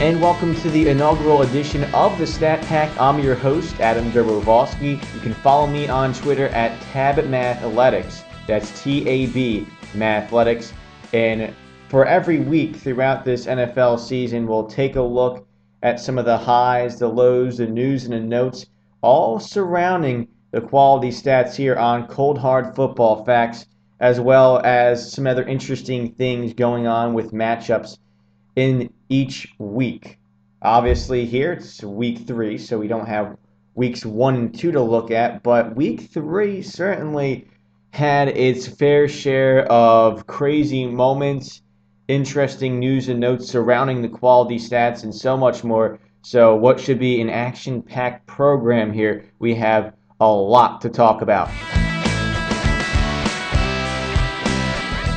and welcome to the inaugural edition of the Stat Pack. I'm your host, Adam Dobrovolsky. You can follow me on Twitter at TabMathletics. That's T A B Mathletics. And for every week throughout this NFL season, we'll take a look at some of the highs, the lows, the news, and the notes, all surrounding the quality stats here on Cold Hard Football Facts, as well as some other interesting things going on with matchups in each week. Obviously, here it's week three, so we don't have weeks one and two to look at, but week three certainly had its fair share of crazy moments, interesting news and notes surrounding the quality stats, and so much more. So, what should be an action packed program here? We have a lot to talk about.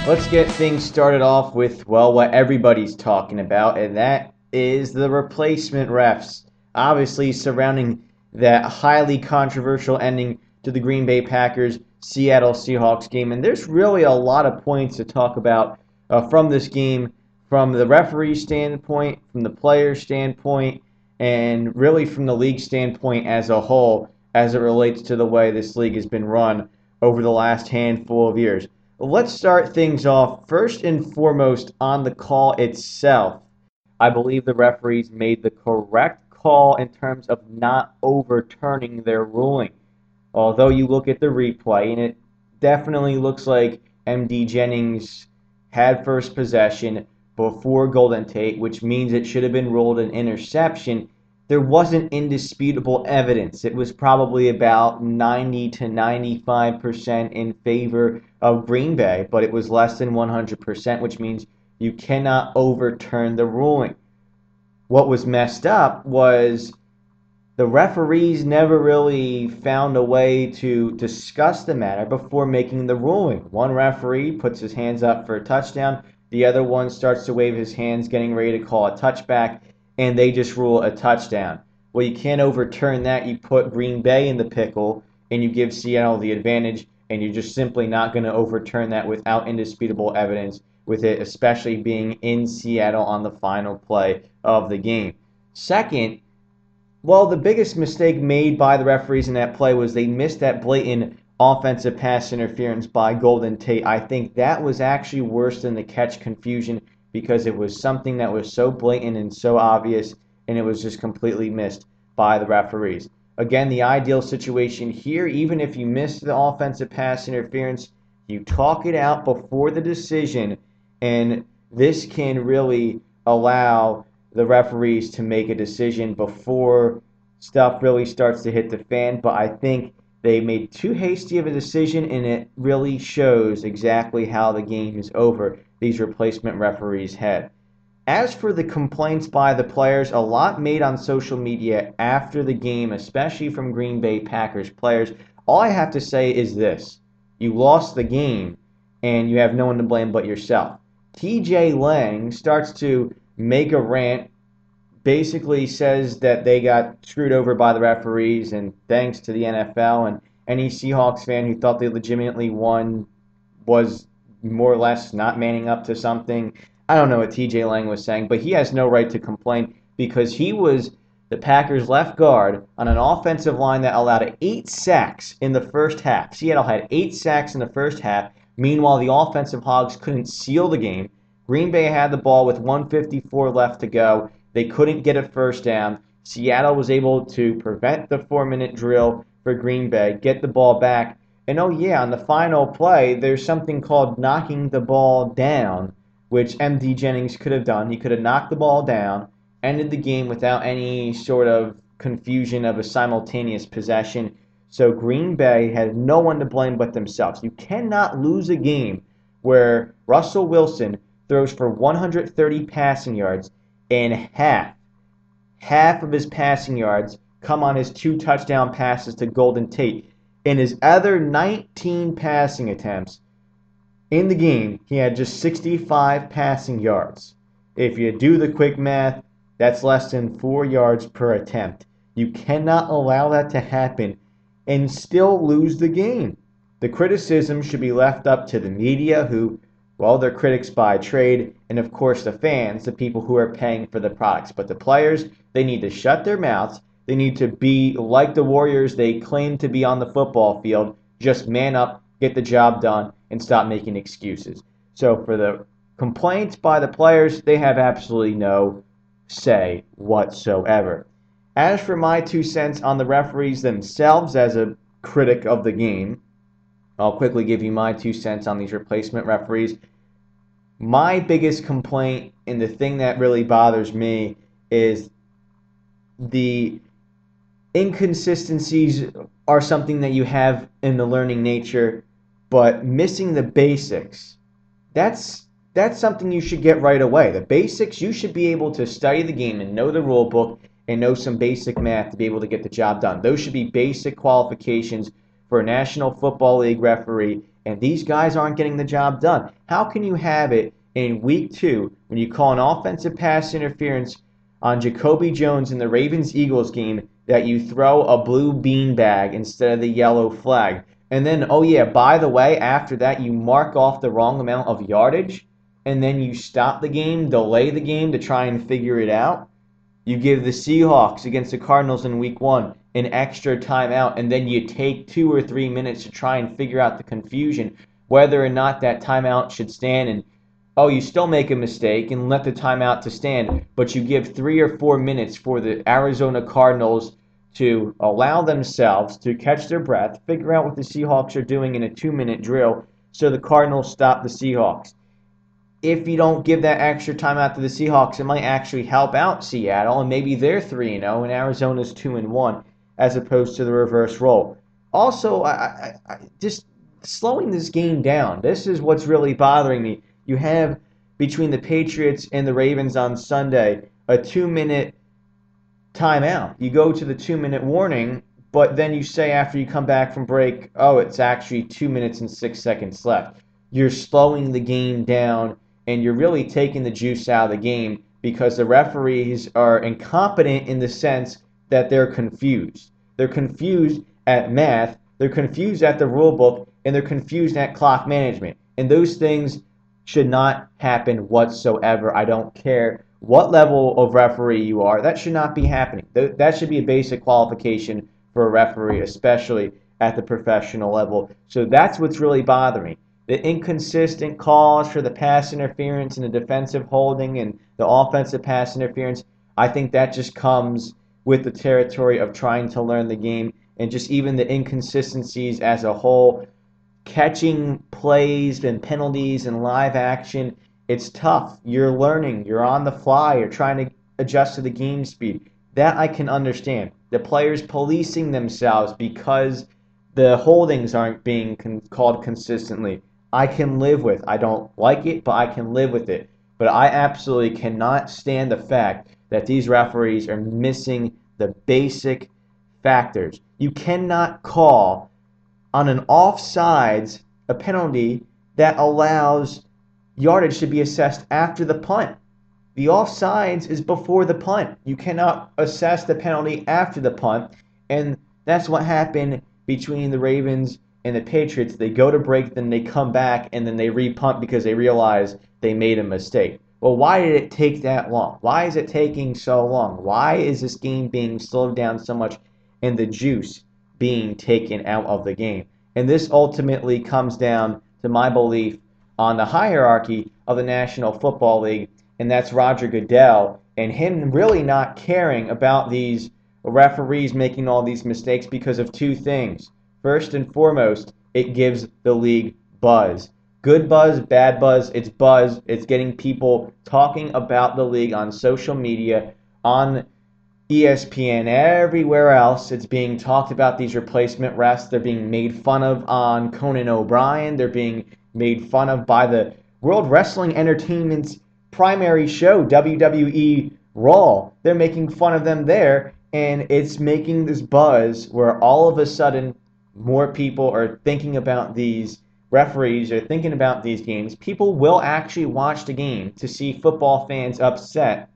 Let's get things started off with, well, what everybody's talking about, and that is the replacement refs. Obviously, surrounding that highly controversial ending to the Green Bay Packers Seattle Seahawks game. And there's really a lot of points to talk about uh, from this game, from the referee standpoint, from the player standpoint, and really from the league standpoint as a whole, as it relates to the way this league has been run over the last handful of years. Let's start things off first and foremost on the call itself. I believe the referees made the correct call in terms of not overturning their ruling. Although you look at the replay and it definitely looks like MD Jennings had first possession before Golden Tate, which means it should have been ruled an interception there wasn't indisputable evidence. It was probably about 90 to 95% in favor of Green Bay, but it was less than 100%, which means you cannot overturn the ruling. What was messed up was the referees never really found a way to discuss the matter before making the ruling. One referee puts his hands up for a touchdown, the other one starts to wave his hands, getting ready to call a touchback and they just rule a touchdown. Well, you can't overturn that. You put Green Bay in the pickle and you give Seattle the advantage, and you're just simply not going to overturn that without indisputable evidence, with it especially being in Seattle on the final play of the game. Second, well, the biggest mistake made by the referees in that play was they missed that blatant offensive pass interference by Golden Tate. I think that was actually worse than the catch confusion because it was something that was so blatant and so obvious, and it was just completely missed by the referees. Again, the ideal situation here, even if you miss the offensive pass interference, you talk it out before the decision, and this can really allow the referees to make a decision before stuff really starts to hit the fan. But I think they made too hasty of a decision, and it really shows exactly how the game is over these replacement referees had. As for the complaints by the players, a lot made on social media after the game, especially from Green Bay Packers players. All I have to say is this you lost the game, and you have no one to blame but yourself. TJ Lang starts to make a rant, basically says that they got screwed over by the referees, and thanks to the NFL and any Seahawks fan who thought they legitimately won was more or less not manning up to something. I don't know what TJ Lang was saying, but he has no right to complain because he was the Packers' left guard on an offensive line that allowed eight sacks in the first half. Seattle had eight sacks in the first half. Meanwhile, the offensive hogs couldn't seal the game. Green Bay had the ball with 154 left to go. They couldn't get a first down. Seattle was able to prevent the four minute drill for Green Bay, get the ball back, and oh yeah, on the final play, there's something called knocking the ball down, which MD Jennings could have done. He could have knocked the ball down, ended the game without any sort of confusion of a simultaneous possession. So Green Bay has no one to blame but themselves. You cannot lose a game where Russell Wilson throws for 130 passing yards and half, half of his passing yards come on his two touchdown passes to Golden Tate. In his other 19 passing attempts in the game, he had just 65 passing yards. If you do the quick math, that's less than four yards per attempt. You cannot allow that to happen and still lose the game. The criticism should be left up to the media, who Well, they're critics by trade, and of course, the fans, the people who are paying for the products. But the players, they need to shut their mouths. They need to be like the Warriors they claim to be on the football field. Just man up, get the job done, and stop making excuses. So, for the complaints by the players, they have absolutely no say whatsoever. As for my two cents on the referees themselves as a critic of the game, I'll quickly give you my two cents on these replacement referees. My biggest complaint and the thing that really bothers me is the inconsistencies are something that you have in the learning nature, but missing the basics, that's that's something you should get right away. The basics, you should be able to study the game and know the rule book and know some basic math to be able to get the job done. Those should be basic qualifications for a National Football League referee, and these guys aren't getting the job done. How can you have it in week two when you call an offensive pass interference on Jacoby Jones in the Ravens Eagles game that you throw a blue bean bag instead of the yellow flag? And then, oh yeah, by the way, after that, you mark off the wrong amount of yardage, and then you stop the game, delay the game to try and figure it out. You give the Seahawks against the Cardinals in week one an extra timeout and then you take two or three minutes to try and figure out the confusion whether or not that timeout should stand and oh you still make a mistake and let the timeout to stand but you give three or four minutes for the arizona cardinals to allow themselves to catch their breath figure out what the seahawks are doing in a two minute drill so the cardinals stop the seahawks if you don't give that extra time out to the Seahawks, it might actually help out Seattle, and maybe they're three and zero, oh, and Arizona's two and one as opposed to the reverse role. Also, I, I, I, just slowing this game down. This is what's really bothering me. You have between the Patriots and the Ravens on Sunday a two minute timeout. You go to the two minute warning, but then you say after you come back from break, oh, it's actually two minutes and six seconds left. You're slowing the game down and you're really taking the juice out of the game because the referees are incompetent in the sense that they're confused. They're confused at math, they're confused at the rule book, and they're confused at clock management. And those things should not happen whatsoever. I don't care what level of referee you are. That should not be happening. That should be a basic qualification for a referee, especially at the professional level. So that's what's really bothering me. The inconsistent calls for the pass interference and the defensive holding and the offensive pass interference. I think that just comes with the territory of trying to learn the game and just even the inconsistencies as a whole. Catching plays and penalties and live action, it's tough. You're learning, you're on the fly, you're trying to adjust to the game speed. That I can understand. The players policing themselves because the holdings aren't being con- called consistently. I can live with. I don't like it, but I can live with it. But I absolutely cannot stand the fact that these referees are missing the basic factors. You cannot call on an offsides a penalty that allows yardage to be assessed after the punt. The offsides is before the punt. You cannot assess the penalty after the punt. And that's what happened between the Ravens and the Patriots. They go to break, then they come back, and then they repunt because they realize they made a mistake. Well, why did it take that long? Why is it taking so long? Why is this game being slowed down so much and the juice being taken out of the game? And this ultimately comes down to my belief on the hierarchy of the National Football League, and that's Roger Goodell and him really not caring about these referees making all these mistakes because of two things. First and foremost, it gives the league buzz. Good buzz, bad buzz, it's buzz. It's getting people talking about the league on social media, on ESPN, everywhere else. It's being talked about these replacement refs. They're being made fun of on Conan O'Brien. They're being made fun of by the World Wrestling Entertainment's primary show, WWE Raw. They're making fun of them there, and it's making this buzz where all of a sudden more people are thinking about these referees are thinking about these games, people will actually watch the game to see football fans upset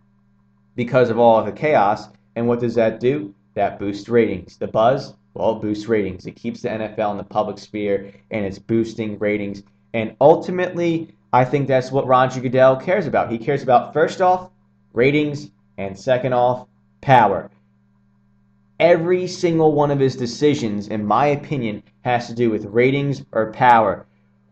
because of all of the chaos. And what does that do? That boosts ratings. The buzz, well, it boosts ratings. It keeps the NFL in the public sphere and it's boosting ratings. And ultimately, I think that's what Roger Goodell cares about. He cares about, first off, ratings, and second off, power. Every single one of his decisions, in my opinion, has to do with ratings or power.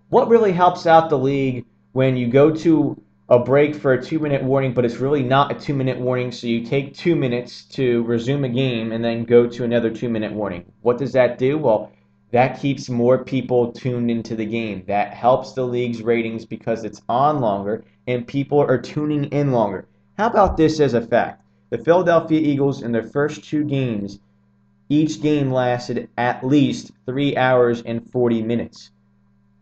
What really helps out the league when you go to a break for a two minute warning, but it's really not a two minute warning. So you take two minutes to resume a game and then go to another two minute warning. What does that do? Well, that keeps more people tuned into the game. That helps the league's ratings because it's on longer and people are tuning in longer. How about this as a fact? The Philadelphia Eagles, in their first two games, each game lasted at least 3 hours and 40 minutes.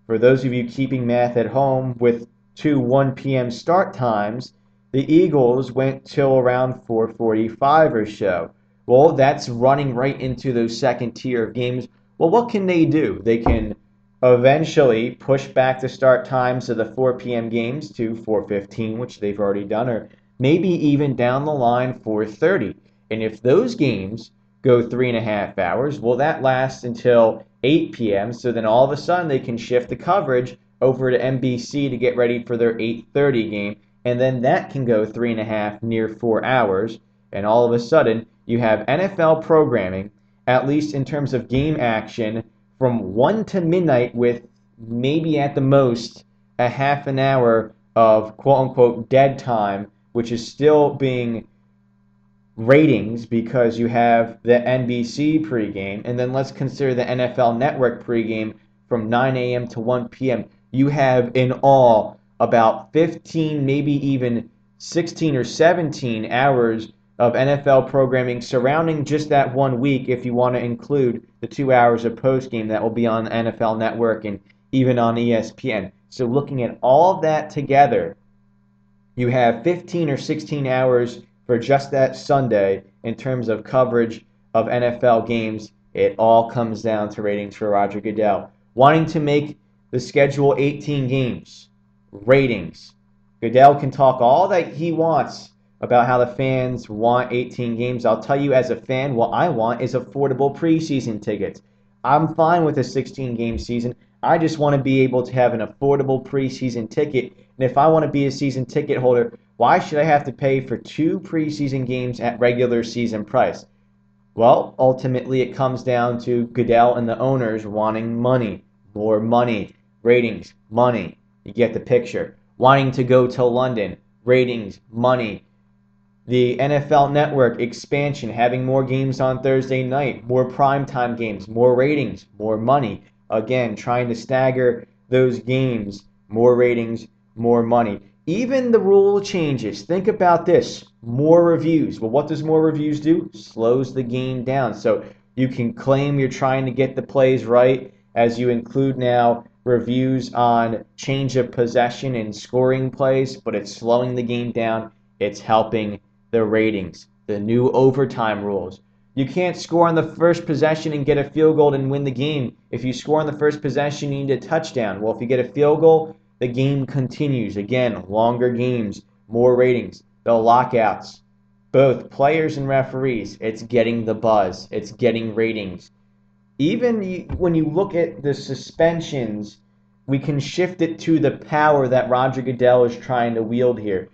For those of you keeping math at home, with two 1 p.m. start times, the Eagles went till around 4:45 or so. Well, that's running right into those second tier of games. Well, what can they do? They can eventually push back the start times of the 4 p.m. games to 4:15, which they've already done, or maybe even down the line 4:30. And if those games go three and a half hours, well, that lasts until 8 p.m. So then all of a sudden they can shift the coverage over to NBC to get ready for their 8:30 game, and then that can go three and a half, near four hours, and all of a sudden you have NFL programming, at least in terms of game action, from one to midnight with maybe at the most a half an hour of quote unquote dead time, which is still being ratings because you have the NBC pregame, and then let's consider the NFL Network pregame from 9 a.m. to 1 p.m you have in all about 15, maybe even 16 or 17 hours of NFL programming surrounding just that one week if you want to include the two hours of postgame that will be on NFL Network and even on ESPN. So looking at all of that together, you have 15 or 16 hours for just that Sunday in terms of coverage of NFL games. It all comes down to ratings for Roger Goodell. Wanting to make the schedule 18 games, ratings. Goodell can talk all that he wants about how the fans want 18 games. I'll tell you, as a fan, what I want is affordable preseason tickets. I'm fine with a 16 game season. I just want to be able to have an affordable preseason ticket. And if I want to be a season ticket holder, why should I have to pay for two preseason games at regular season price? Well, ultimately, it comes down to Goodell and the owners wanting money, more money ratings, money. You get the picture. Wanting to go to London, ratings, money. The NFL network expansion, having more games on Thursday night, more primetime games, more ratings, more money. Again, trying to stagger those games, more ratings, more money. Even the rule changes. Think about this more reviews. Well, what does more reviews do? Slows the game down. So you can claim you're trying to get the plays right as you include now reviews on change of possession and scoring plays, but it's slowing the game down. It's helping the ratings. The new overtime rules. You can't score on the first possession and get a field goal and win the game. If you score on the first possession, you need a touchdown. Well, if you get a field goal, the game continues. Again, longer games, more ratings. The lockouts. Both players and referees, it's getting the buzz, it's getting ratings even when you look at the suspensions, we can shift it to the power that Roger Goodell is trying to wield here.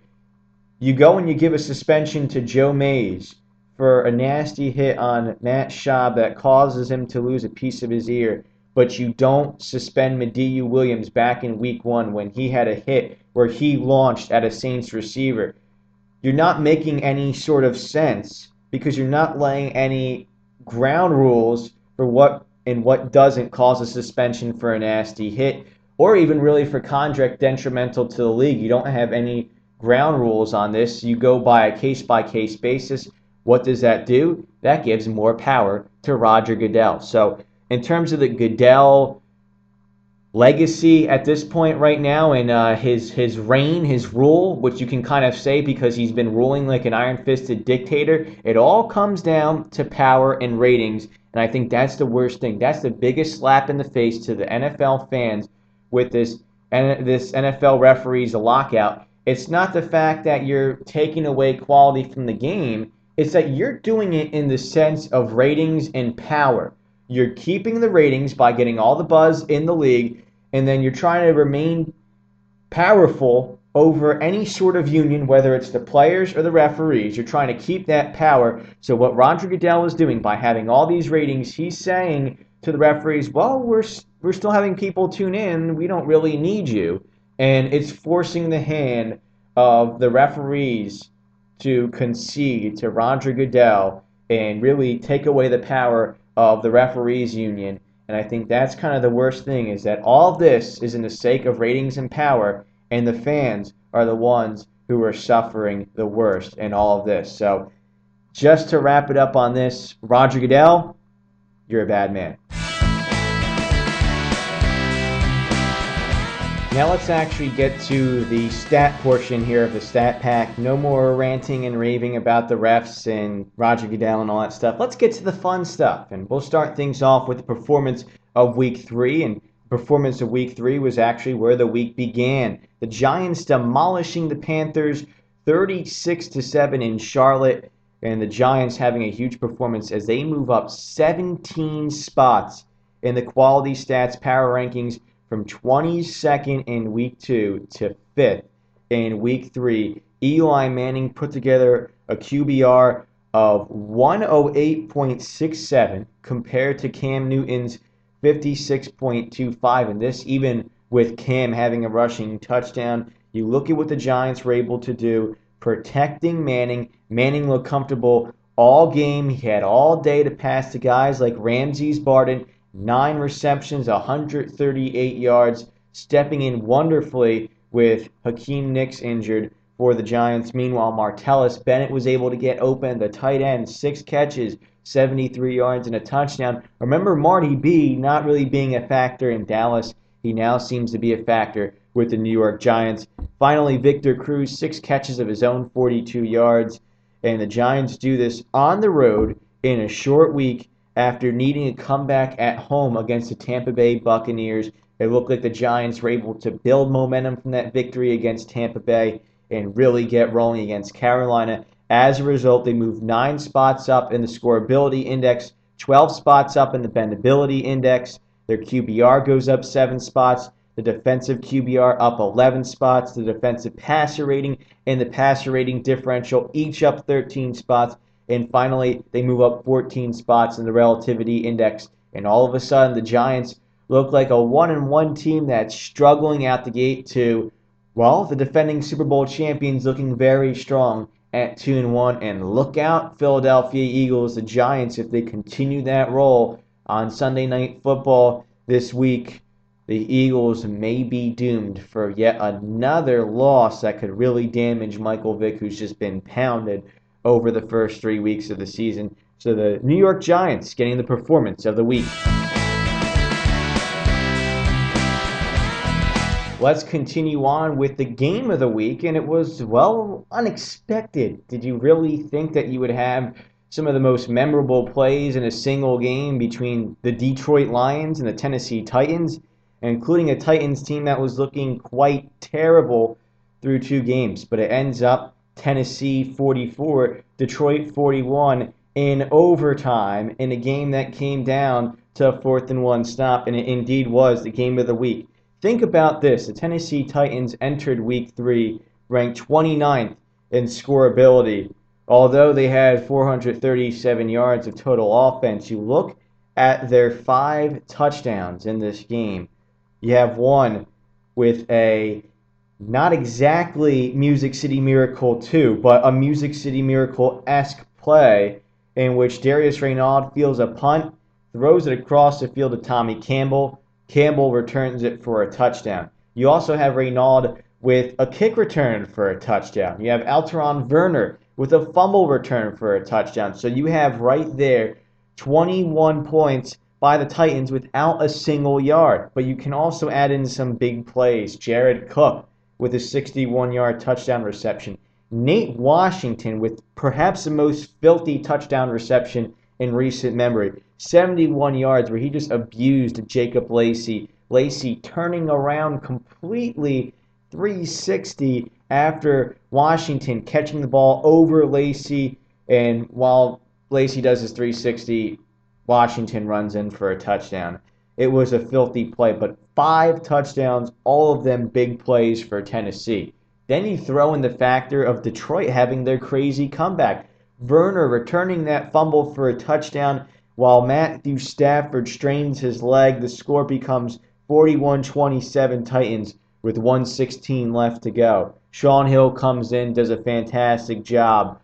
You go and you give a suspension to Joe Mays for a nasty hit on Matt Schaub that causes him to lose a piece of his ear, but you don't suspend Madieu Williams back in week one when he had a hit where he launched at a Saints receiver. You're not making any sort of sense because you're not laying any ground rules for what and what doesn't cause a suspension for a nasty hit, or even really for conduct detrimental to the league. You don't have any ground rules on this. You go by a case by case basis. What does that do? That gives more power to Roger Goodell. So, in terms of the Goodell legacy at this point right now and uh, his his reign, his rule, which you can kind of say because he's been ruling like an iron-fisted dictator. It all comes down to power and ratings, and I think that's the worst thing. That's the biggest slap in the face to the NFL fans with this and this NFL referees lockout. It's not the fact that you're taking away quality from the game. It's that you're doing it in the sense of ratings and power. You're keeping the ratings by getting all the buzz in the league, and then you're trying to remain powerful over any sort of union, whether it's the players or the referees. You're trying to keep that power. So what Roger Goodell is doing by having all these ratings, he's saying to the referees, "Well, we're we're still having people tune in. We don't really need you." And it's forcing the hand of the referees to concede to Roger Goodell and really take away the power of the referees union. And I think that's kind of the worst thing is that all this is in the sake of ratings and power and the fans are the ones who are suffering the worst in all of this. So, just to wrap it up on this, Roger Goodell, you're a bad man. Now let's actually get to the stat portion here of the stat pack. No more ranting and raving about the refs and Roger Goodell and all that stuff. Let's get to the fun stuff. And we'll start things off with the performance of week three. And performance of week three was actually where the week began. The Giants demolishing the Panthers 36 to 7 in Charlotte, and the Giants having a huge performance as they move up 17 spots in the quality stats power rankings from 22nd in week two to 5th in week three. Eli Manning put together a QBR of 108.67 compared to Cam Newton's 56.25, and this even with Cam having a rushing touchdown. You look at what the Giants were able to do, protecting Manning. Manning looked comfortable all game. He had all day to pass to guys like Ramses Barden, nine receptions, 138 yards, stepping in wonderfully with Hakeem Nicks injured for the Giants. Meanwhile, Martellus Bennett was able to get open. The tight end, six catches, 73 yards and a touchdown. Remember Marty B not really being a factor in Dallas. He now seems to be a factor with the New York Giants. Finally, Victor Cruz, six catches of his own 42 yards. And the Giants do this on the road in a short week after needing a comeback at home against the Tampa Bay Buccaneers. It looked like the Giants were able to build momentum from that victory against Tampa Bay and really get rolling against Carolina. As a result, they moved nine spots up in the scoreability index, 12 spots up in the bendability index. Their QBR goes up seven spots. The defensive QBR up 11 spots. The defensive passer rating and the passer rating differential each up 13 spots. And finally, they move up 14 spots in the relativity index. And all of a sudden, the Giants look like a one and one team that's struggling out the gate to, well, the defending Super Bowl champions looking very strong at 2 and 1 and look out Philadelphia Eagles the Giants if they continue that roll on Sunday night football this week the Eagles may be doomed for yet another loss that could really damage Michael Vick who's just been pounded over the first 3 weeks of the season so the New York Giants getting the performance of the week let's continue on with the game of the week. And it was, well, unexpected. Did you really think that you would have some of the most memorable plays in a single game between the Detroit Lions and the Tennessee Titans, including a Titans team that was looking quite terrible through two games? But it ends up Tennessee 44, Detroit 41 in overtime in a game that came down to a fourth and one stop, and it indeed was the game of the week. Think about this. The Tennessee Titans entered week three ranked 29th in scoreability. Although they had 437 yards of total offense, you look at their five touchdowns in this game. You have one with a not exactly Music City Miracle 2, but a Music City Miracle esque play in which Darius Reynaud feels a punt, throws it across the field to Tommy Campbell, Campbell returns it for a touchdown. You also have Reynaud with a kick return for a touchdown. You have Alterraun Verner with a fumble return for a touchdown. So you have right there 21 points by the Titans without a single yard. But you can also add in some big plays. Jared Cook with a 61 yard touchdown reception. Nate Washington with perhaps the most filthy touchdown reception in recent memory. 71 yards where he just abused Jacob Lacey. Lacey turning around completely 360 after Washington catching the ball over Lacey. And while Lacey does his 360, Washington runs in for a touchdown. It was a filthy play. But five touchdowns, all of them big plays for Tennessee. Then you throw in the factor of Detroit having their crazy comeback. Verner returning that fumble for a touchdown while Matthew Stafford strains his leg. The score becomes 41 27 Titans with 116 left to go. Shaun Hill comes in, does a fantastic job.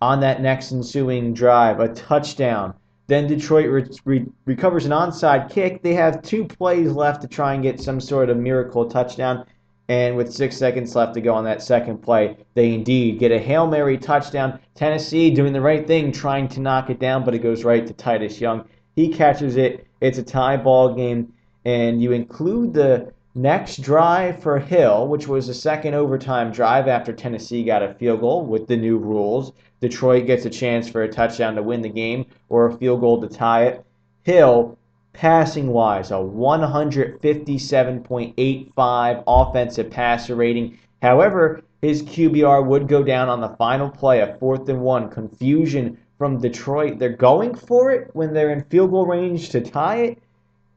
On that next ensuing drive, a touchdown. Then Detroit re- re- recovers an onside kick. They have two plays left to try and get some sort of miracle touchdown. And with six seconds left to go on that second play, they indeed get a Hail Mary touchdown. Tennessee doing the right thing, trying to knock it down, but it goes right to Titus Young. He catches it. It's a tie ball game. And you include the next drive for Hill, which was a second overtime drive after Tennessee got a field goal with the new rules. Detroit gets a chance for a touchdown to win the game or a field goal to tie it. Hill, passing wise, a 157.85 offensive passer rating. However, his QBR would go down on the final play, a fourth and one. Confusion from Detroit. They're going for it when they're in field goal range to tie it.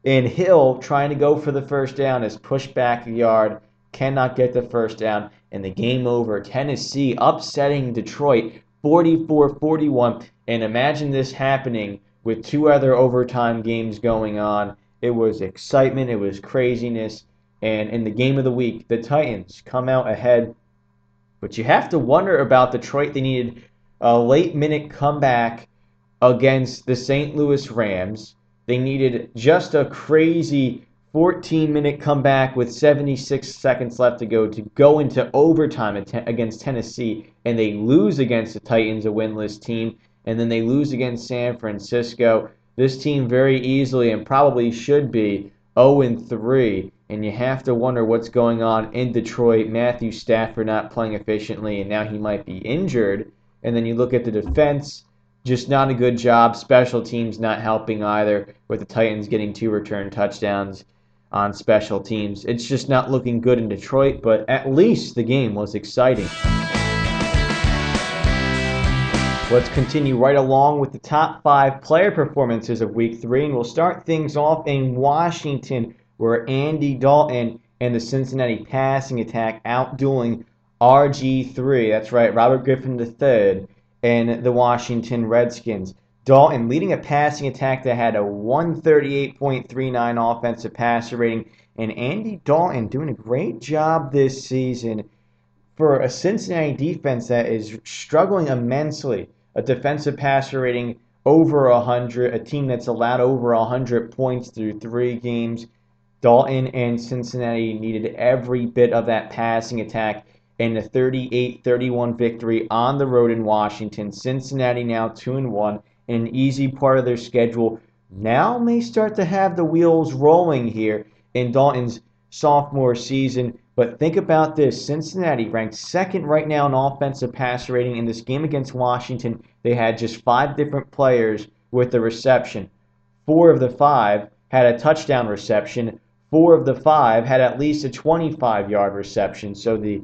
And Hill trying to go for the first down is pushed back a yard, cannot get the first down, and the game over. Tennessee upsetting Detroit 44 41. And imagine this happening with two other overtime games going on. It was excitement, it was craziness. And in the game of the week, the Titans come out ahead. But you have to wonder about Detroit. They needed a late minute comeback against the St. Louis Rams. They needed just a crazy 14 minute comeback with 76 seconds left to go to go into overtime against Tennessee, and they lose against the Titans, a winless team, and then they lose against San Francisco. This team very easily and probably should be 0 3, and you have to wonder what's going on in Detroit. Matthew Stafford not playing efficiently, and now he might be injured. And then you look at the defense, just not a good job. Special teams not helping either, with the Titans getting two return touchdowns on special teams. It's just not looking good in Detroit, but at least the game was exciting. Let's continue right along with the top five player performances of week three, and we'll start things off in Washington, where Andy Dalton and the Cincinnati passing attack outdueling RG3, that's right, Robert Griffin III, and the Washington Redskins. Dalton leading a passing attack that had a 138.39 offensive passer rating, and Andy Dalton doing a great job this season for a Cincinnati defense that is struggling immensely. A defensive passer rating over 100, a team that's allowed over 100 points through three games. Dalton and Cincinnati needed every bit of that passing attack in a 38 31 victory on the road in Washington. Cincinnati now 2 and 1 an easy part of their schedule now may start to have the wheels rolling here in Dalton's sophomore season. But think about this Cincinnati ranked second right now in offensive pass rating in this game against Washington. They had just five different players with the reception. Four of the five had a touchdown reception. Four of the five had at least a 25 yard reception. So the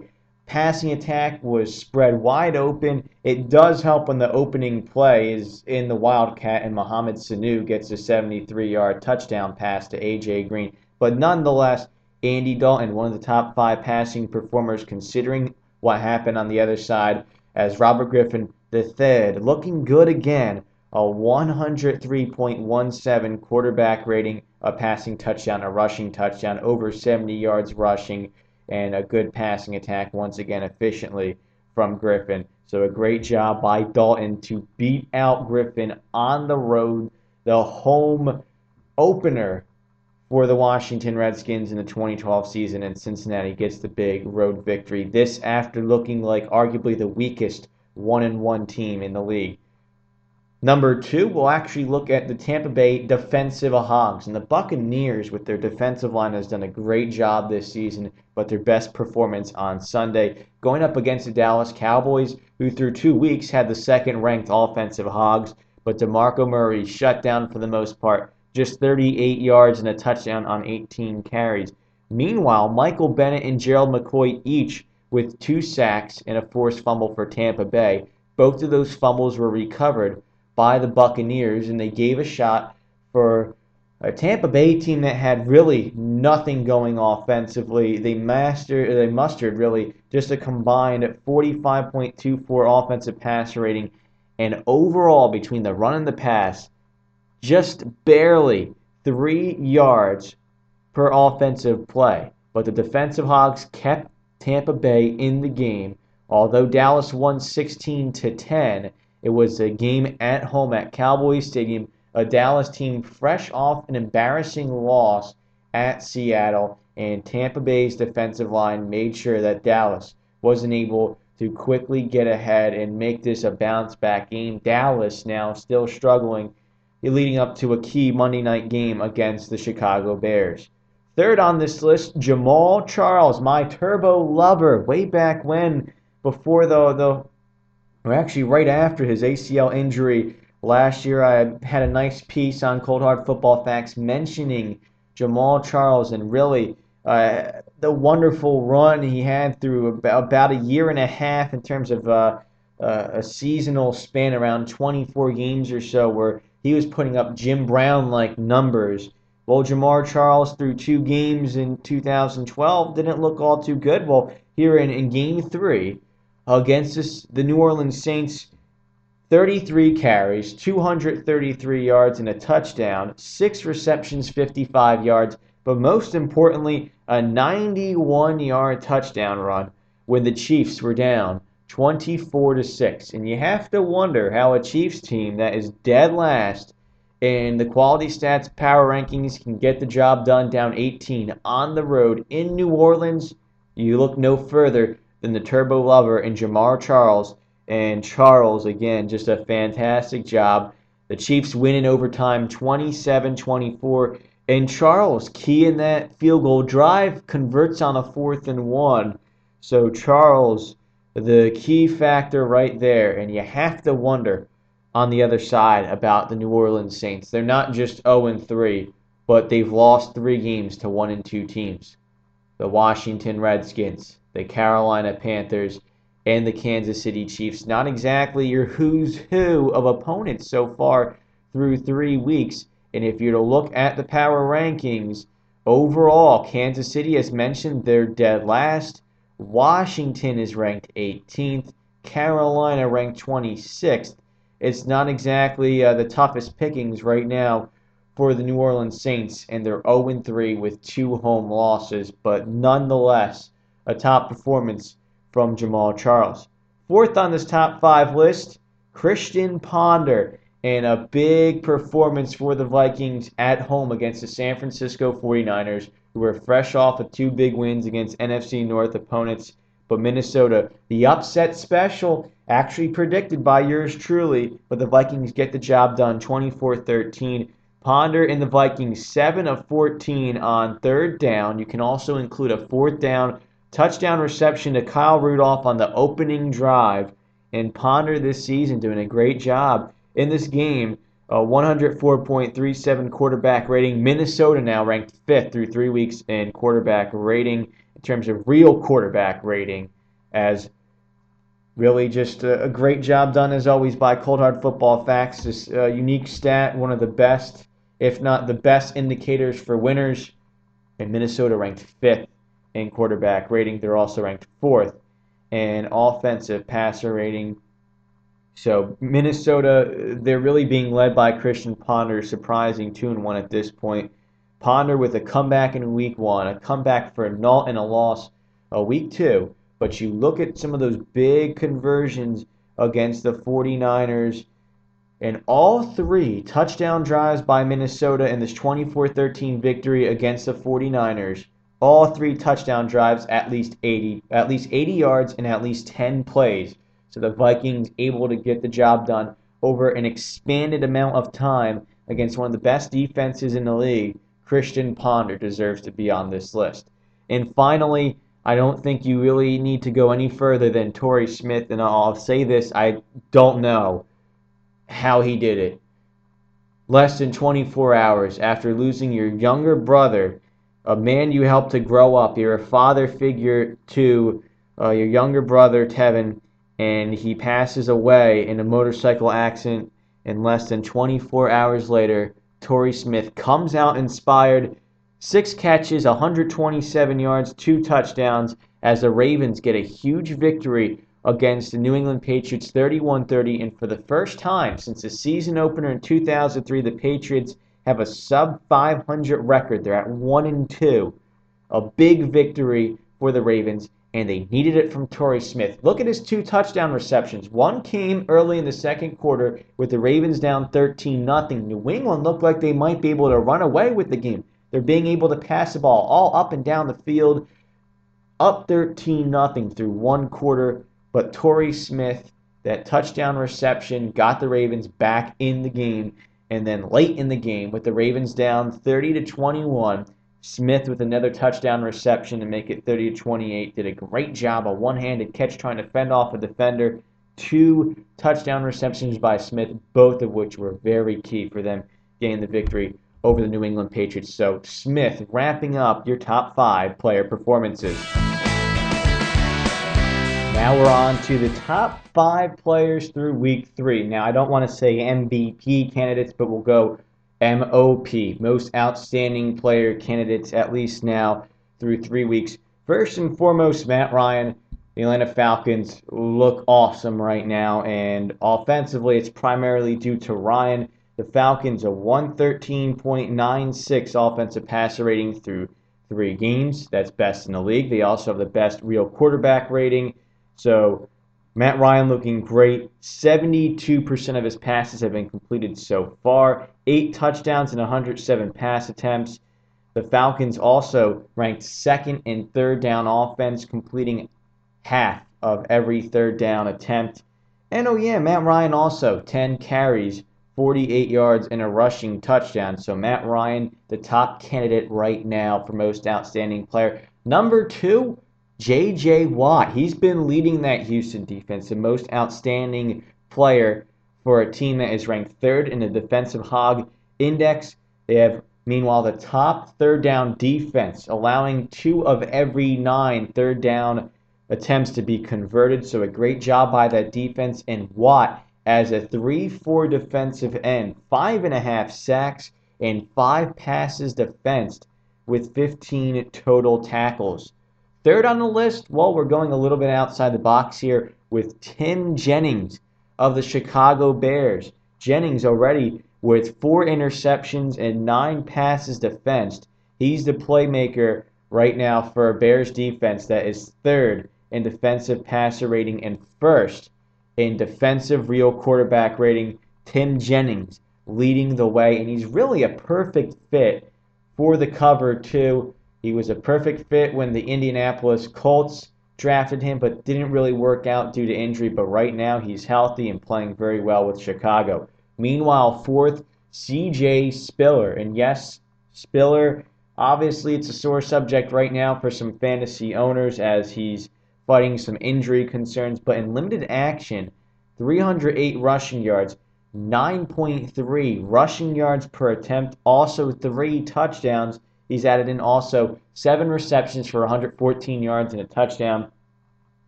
passing attack was spread wide open. It does help when the opening play is in the Wildcat and Mohamed Sanu gets a 73 yard touchdown pass to A.J. Green. But nonetheless, Andy Dalton, one of the top five passing performers, considering what happened on the other side, as Robert Griffin III, looking good again. A 103.17 quarterback rating, a passing touchdown, a rushing touchdown, over 70 yards rushing and a good passing attack once again efficiently from Griffin. So a great job by Dalton to beat out Griffin on the road, the home opener for the Washington Redskins in the 2012 season, and Cincinnati gets the big road victory. This after looking like arguably the weakest one and one team in the league. Number two, we'll actually look at the Tampa Bay defensive hogs. And the Buccaneers, with their defensive line, has done a great job this season, but their best performance on Sunday, going up against the Dallas Cowboys, who through two weeks had the second ranked offensive hogs. But DeMarco Murray shut down for the most part, just 38 yards and a touchdown on 18 carries. Meanwhile, Michael Bennett and Gerald McCoy each with two sacks and a forced fumble for Tampa Bay. Both of those fumbles were recovered by the Buccaneers, and they gave a shot for a Tampa Bay team that had really nothing going offensively. They mastered, they mustered really just a combined 45.24 offensive passer rating, and overall between the run and the pass, just barely three yards per offensive play. But the defensive Hogs kept Tampa Bay in the game. Although Dallas won 16 to 10, it was a game at home at Cowboys Stadium a Dallas team fresh off an embarrassing loss at Seattle, and Tampa Bay's defensive line made sure that Dallas wasn't able to quickly get ahead and make this a bounce back game. Dallas now still struggling leading up to a key Monday night game against the Chicago Bears. Third on this list, Jamaal Charles, my turbo lover, way back when, before the, the actually right after his ACL injury Last year, I had a nice piece on Cold Hard Football Facts mentioning Jamaal Charles and really uh, the wonderful run he had through about, about, a year and a half in terms of uh, uh, a seasonal span, around 24 games or so, where he was putting up Jim Brown like numbers. Well, Jamaal Charles through two games in 2012 didn't look all too good. Well, here in, in game three against this, the New Orleans Saints, 33 carries, 233 yards, and a touchdown, six receptions, 55 yards, but most importantly, a 91 yard touchdown run when the Chiefs were down 24 to 6. And you have to wonder how a Chiefs team that is dead last in the quality stats power rankings can get the job done down 18 on the road in New Orleans. You look no further than the Turbo Lover and Jamaal Charles and Charles, again, just a fantastic job. The Chiefs win in overtime 27 24. And Charles, key in that field goal drive, converts on a fourth and one. So, Charles, the key factor right there. And you have to wonder on the other side about the New Orleans Saints. They're not just 0 3, but they've lost three games to 1 and 2 teams the Washington Redskins, the Carolina Panthers, and the Kansas City Chiefs. Not exactly your who's who of opponents so far through three weeks. And if you're to look at the power rankings, overall, Kansas City, as mentioned, they're dead last. Washington is ranked 18th. Carolina ranked 26th. It's not exactly uh, the toughest pickings right now for the New Orleans Saints, and they're 0 3 with two home losses, but nonetheless, a top performance from Jamaal Charles. Fourth on this top five list, Christian Ponder, and a big performance for the Vikings at home against the San Francisco 49ers, who were fresh off of two big wins against NFC North opponents. But Minnesota, the upset special, actually predicted by yours truly, but the Vikings get the job done 24 13. Ponder and the Vikings 7 of 14 on third down. You can also include a fourth down touchdown reception to Kyle Rudolph on the opening drive. And Ponder this season doing a great job in this game. A 104.37 quarterback rating. Minnesota now ranked fifth through three weeks in quarterback rating in terms of real quarterback rating. As really just a, great job done as always by Cold Hard Football Facts. This uh, unique stat, one of the best, if not the best indicators for winners. And Minnesota ranked fifth in quarterback rating. They're also ranked fourth in offensive passer rating. So Minnesota, they're really being led by Christian Ponder, surprising two and one at this point. Ponder with a comeback in week one, a comeback for a null and a loss a week two. But you look at some of those big conversions against the 49ers, and all three touchdown drives by Minnesota in this 24 13 victory against the 49ers all three touchdown drives at least 80 at least 80 yards and at least 10 plays. So the vikings able to get the job done over an expanded amount of time against one of the best defenses in the league. Christian ponder deserves to be on this list. And finally i don't think you really need to go any further than torrey smith and i'll say this i don't know how he did it. Less than 24 hours after losing your younger brother a man you helped to grow up. You're a father figure to uh, your younger brother, Tevin, and he passes away in a motorcycle accident. And less than 24 hours later, Torrey Smith comes out inspired. Six catches, 127 yards, two touchdowns as the Ravens get a huge victory against the New England Patriots 31 30. And for the first time since the season opener in 2003, the Patriots have a sub 500 record. They're at 1 and 2. A big victory for the Ravens, and they needed it from Torrey Smith. Look at his two touchdown receptions. One came early in the second quarter with the Ravens down 13 0. New England looked like they might be able to run away with the game. They're being able to pass the ball all up and down the field, up 13 0 through one quarter. But Torrey Smith, that touchdown reception, got the Ravens back in the game. And then late in the game, with the Ravens down 30 to 21, Smith with another touchdown reception to make it 30 to 28 did a great job, a one-handed catch trying to fend off a defender. Two touchdown receptions by Smith, both of which were very key for them getting the victory over the New England Patriots. So Smith wrapping up your top five player performances. Now we're on to the top five players through week three. Now I don't want to say MVP candidates, but we'll go MOP, most outstanding player candidates, at least now through three weeks. First and foremost, Matt Ryan. The Atlanta Falcons look awesome right now, and offensively, it's primarily due to Ryan. The Falcons a 113.96 offensive passer rating through three games. That's best in the league. They also have the best real quarterback rating. So Matt Ryan looking great. 72% of his passes have been completed so far. Eight touchdowns and 107 pass attempts. The Falcons also ranked second in third down offense, completing half of every third down attempt. And oh, yeah, Matt Ryan also 10 carries, 48 yards, and a rushing touchdown. So Matt Ryan, the top candidate right now for most outstanding player. Number two, J.J. Watt, he's been leading that Houston defense, the most outstanding player for a team that is ranked third in the defensive hog index. They have, meanwhile, the top third down defense, allowing two of every nine third down attempts to be converted. So a great job by that defense. And Watt, as a 3 4 defensive end, five and a half sacks and five passes defensed with 15 total tackles. Third on the list, well, we're going a little bit outside the box here with Tim Jennings of the Chicago Bears. Jennings already with four interceptions and nine passes defensed. He's the playmaker right now for a Bears defense that is third in defensive passer rating and first in defensive real quarterback rating. Tim Jennings leading the way, and he's really a perfect fit for the Cover 2. He was a perfect fit when the Indianapolis Colts drafted him, but didn't really work out due to injury. But right now, he's healthy and playing very well with Chicago. Meanwhile, fourth, CJ Spiller. And yes, Spiller, obviously, it's a sore subject right now for some fantasy owners as he's fighting some injury concerns. But in limited action, 308 rushing yards, 9.3 rushing yards per attempt, also three touchdowns He's added in also seven receptions for 114 yards and a touchdown.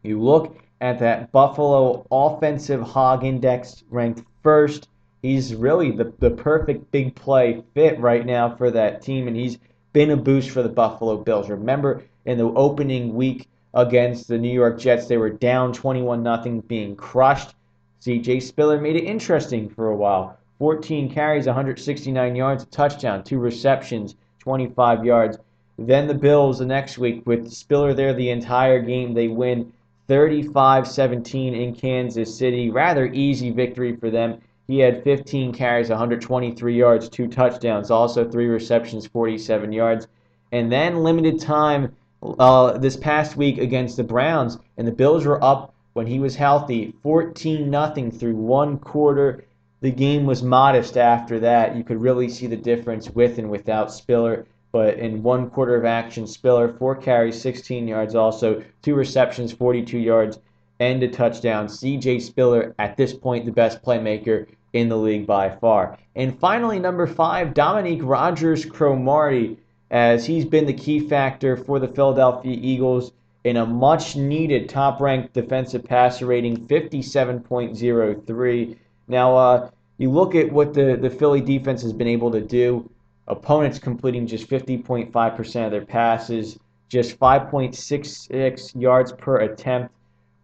You look at that Buffalo offensive hog index ranked first. He's really the, the perfect big play fit right now for that team, and he's been a boost for the Buffalo Bills. Remember in the opening week against the New York Jets, they were down 21 0, being crushed. CJ Spiller made it interesting for a while. 14 carries, 169 yards, a touchdown, two receptions. 25 yards. Then the Bills the next week with Spiller there the entire game. They win 35 17 in Kansas City. Rather easy victory for them. He had 15 carries, 123 yards, two touchdowns, also three receptions, 47 yards. And then limited time uh, this past week against the Browns, and the Bills were up when he was healthy, 14 nothing through one quarter the game was modest after that. You could really see the difference with and without Spiller. But in one quarter of action, Spiller, four carries, 16 yards, also two receptions, 42 yards, and a touchdown. CJ Spiller, at this point, the best playmaker in the league by far. And finally, number five, Dominique Rodgers Cromartie, as he's been the key factor for the Philadelphia Eagles in a much needed top ranked defensive passer rating, 57.03. Now, uh, you look at what the, the Philly defense has been able to do. Opponents completing just 50.5% of their passes, just 5.66 yards per attempt.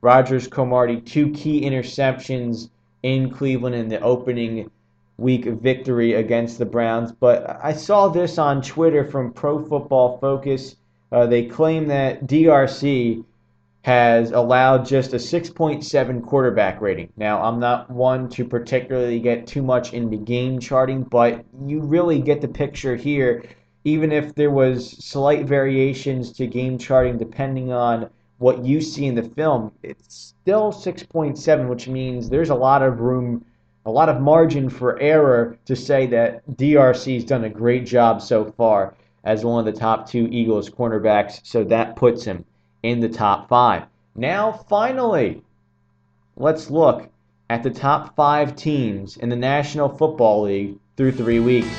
Rodgers Cromartie, two key interceptions in Cleveland in the opening week victory against the Browns. But I saw this on Twitter from Pro Football Focus. Uh, they claim that DRC has allowed just a 6.7 quarterback rating. Now, I'm not one to particularly get too much into game charting, but you really get the picture here. Even if there was slight variations to game charting depending on what you see in the film, it's still 6.7, which means there's a lot of room, a lot of margin for error to say that DRC's done a great job so far as one of the top two Eagles cornerbacks. So that puts him in the top five. Now, finally, let's look at the top five teams in the National Football League through three weeks.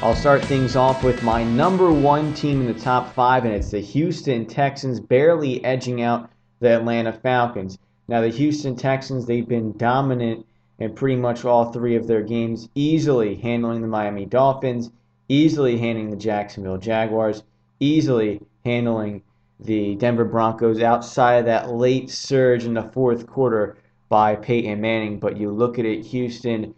I'll start things off with my number one team in the top five, and it's the Houston Texans, barely edging out the Atlanta Falcons. Now, the Houston Texans, they've been dominant in pretty much all three of their games, easily handling the Miami Dolphins, easily handling the Jacksonville Jaguars, easily handling the Denver Broncos outside of that late surge in the fourth quarter by Peyton Manning. But you look at it, Houston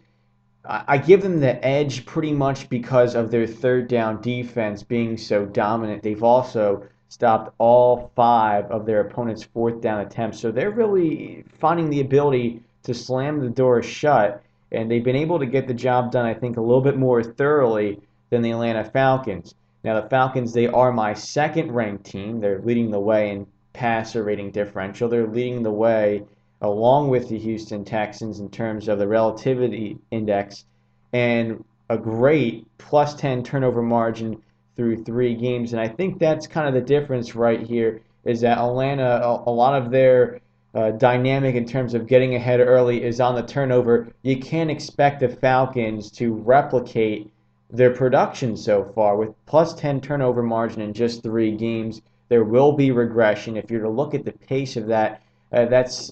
I give them the edge pretty much because of their third down defense being so dominant. They've also stopped all five of their opponent's fourth down attempts. So they're really finding the ability to slam the door shut, and they've been able to get the job done, I think, a little bit more thoroughly than the Atlanta Falcons. Now, the Falcons, they are my second ranked team. They're leading the way in passer rating differential. They're leading the way along with the Houston Texans in terms of the relativity index and a great plus 10 turnover margin through three games. And I think that's kind of the difference right here is that Atlanta, a, lot of their uh, dynamic in terms of getting ahead early is on the turnover. You can't expect the Falcons to replicate their production so far with plus 10 turnover margin in just three games. There will be regression. If you're to look at the pace of that, uh, that's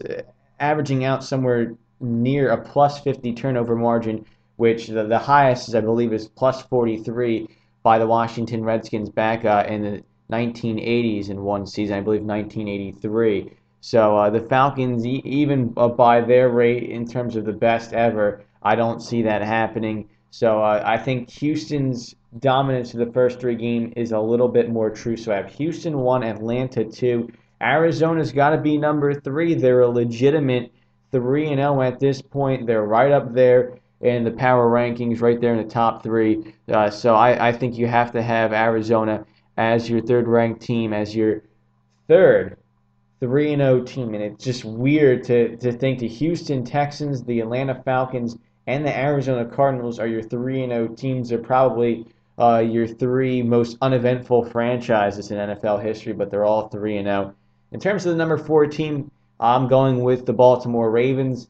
averaging out somewhere near a plus 50 turnover margin, which the, the highest is, I believe, is plus 43 by the Washington Redskins back uh, in the 1980s in one season, I believe 1983. So uh, the Falcons, e- even uh, by their rate in terms of the best ever, I don't see that happening. So uh, I think Houston's dominance of the first three games is a little bit more true. So I have Houston one, Atlanta two, Arizona's got to be number three. They're a legitimate 3 and 0 at this point. They're right up there in the power rankings, right there in the top three. Uh, so I, I think you have to have Arizona as your third ranked team, as your third 3 and 0 team. And it's just weird to, to think the Houston Texans, the Atlanta Falcons, and the Arizona Cardinals are your 3 and 0 teams. They're probably uh, your three most uneventful franchises in NFL history, but they're all 3 and 0. In terms of the number four team, I'm going with the Baltimore Ravens.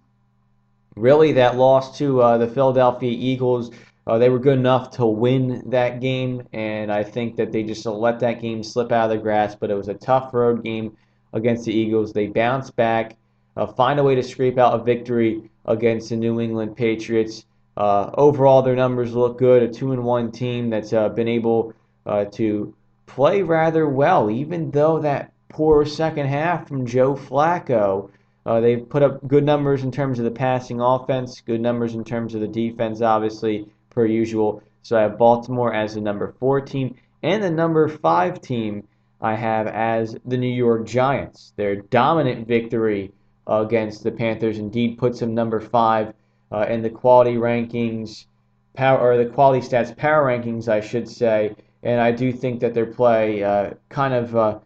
Really, that loss to uh, the Philadelphia Eagles, uh, they were good enough to win that game, and I think that they just let that game slip out of their grasp. But it was a tough road game against the Eagles. They bounced back, uh, find a way to scrape out a victory against the New England Patriots. Uh, overall, their numbers look good. A two and one team that's uh, been able uh, to play rather well, even though that poor second half from Joe Flacco. Uh, they've put up good numbers in terms of the passing offense, good numbers in terms of the defense, obviously, per usual. So I have Baltimore as the number four team. And the number five team I have as the New York Giants. Their dominant victory uh, against the Panthers indeed puts him number five uh, in the quality rankings, power or the quality stats power rankings, I should say. And I do think that their play uh, kind of uh,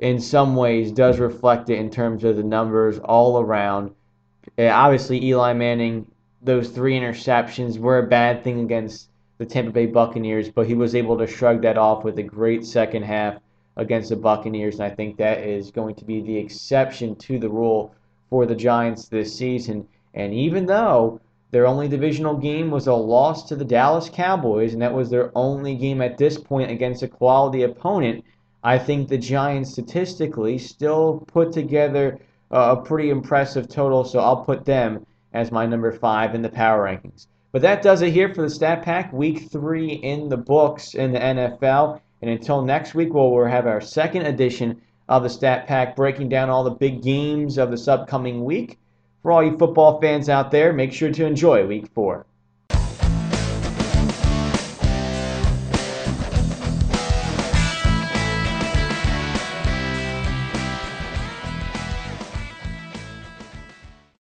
in some ways does reflect it in terms of the numbers all around. Obviously, Eli Manning, those three interceptions were a bad thing against the Tampa Bay Buccaneers, but he was able to shrug that off with a great second half against the Buccaneers, and I think that is going to be the exception to the rule for the Giants this season. And even though their only divisional game was a loss to the Dallas Cowboys, and that was their only game at this point against a quality opponent, I think the Giants statistically still put together a pretty impressive total, so I'll put them as my number five in the power rankings. But that does it here for the Stat Pack, week three in the books in the NFL. And until next week, we'll have our second edition of the Stat Pack breaking down all the big games of this upcoming week. For all you football fans out there, make sure to enjoy week four.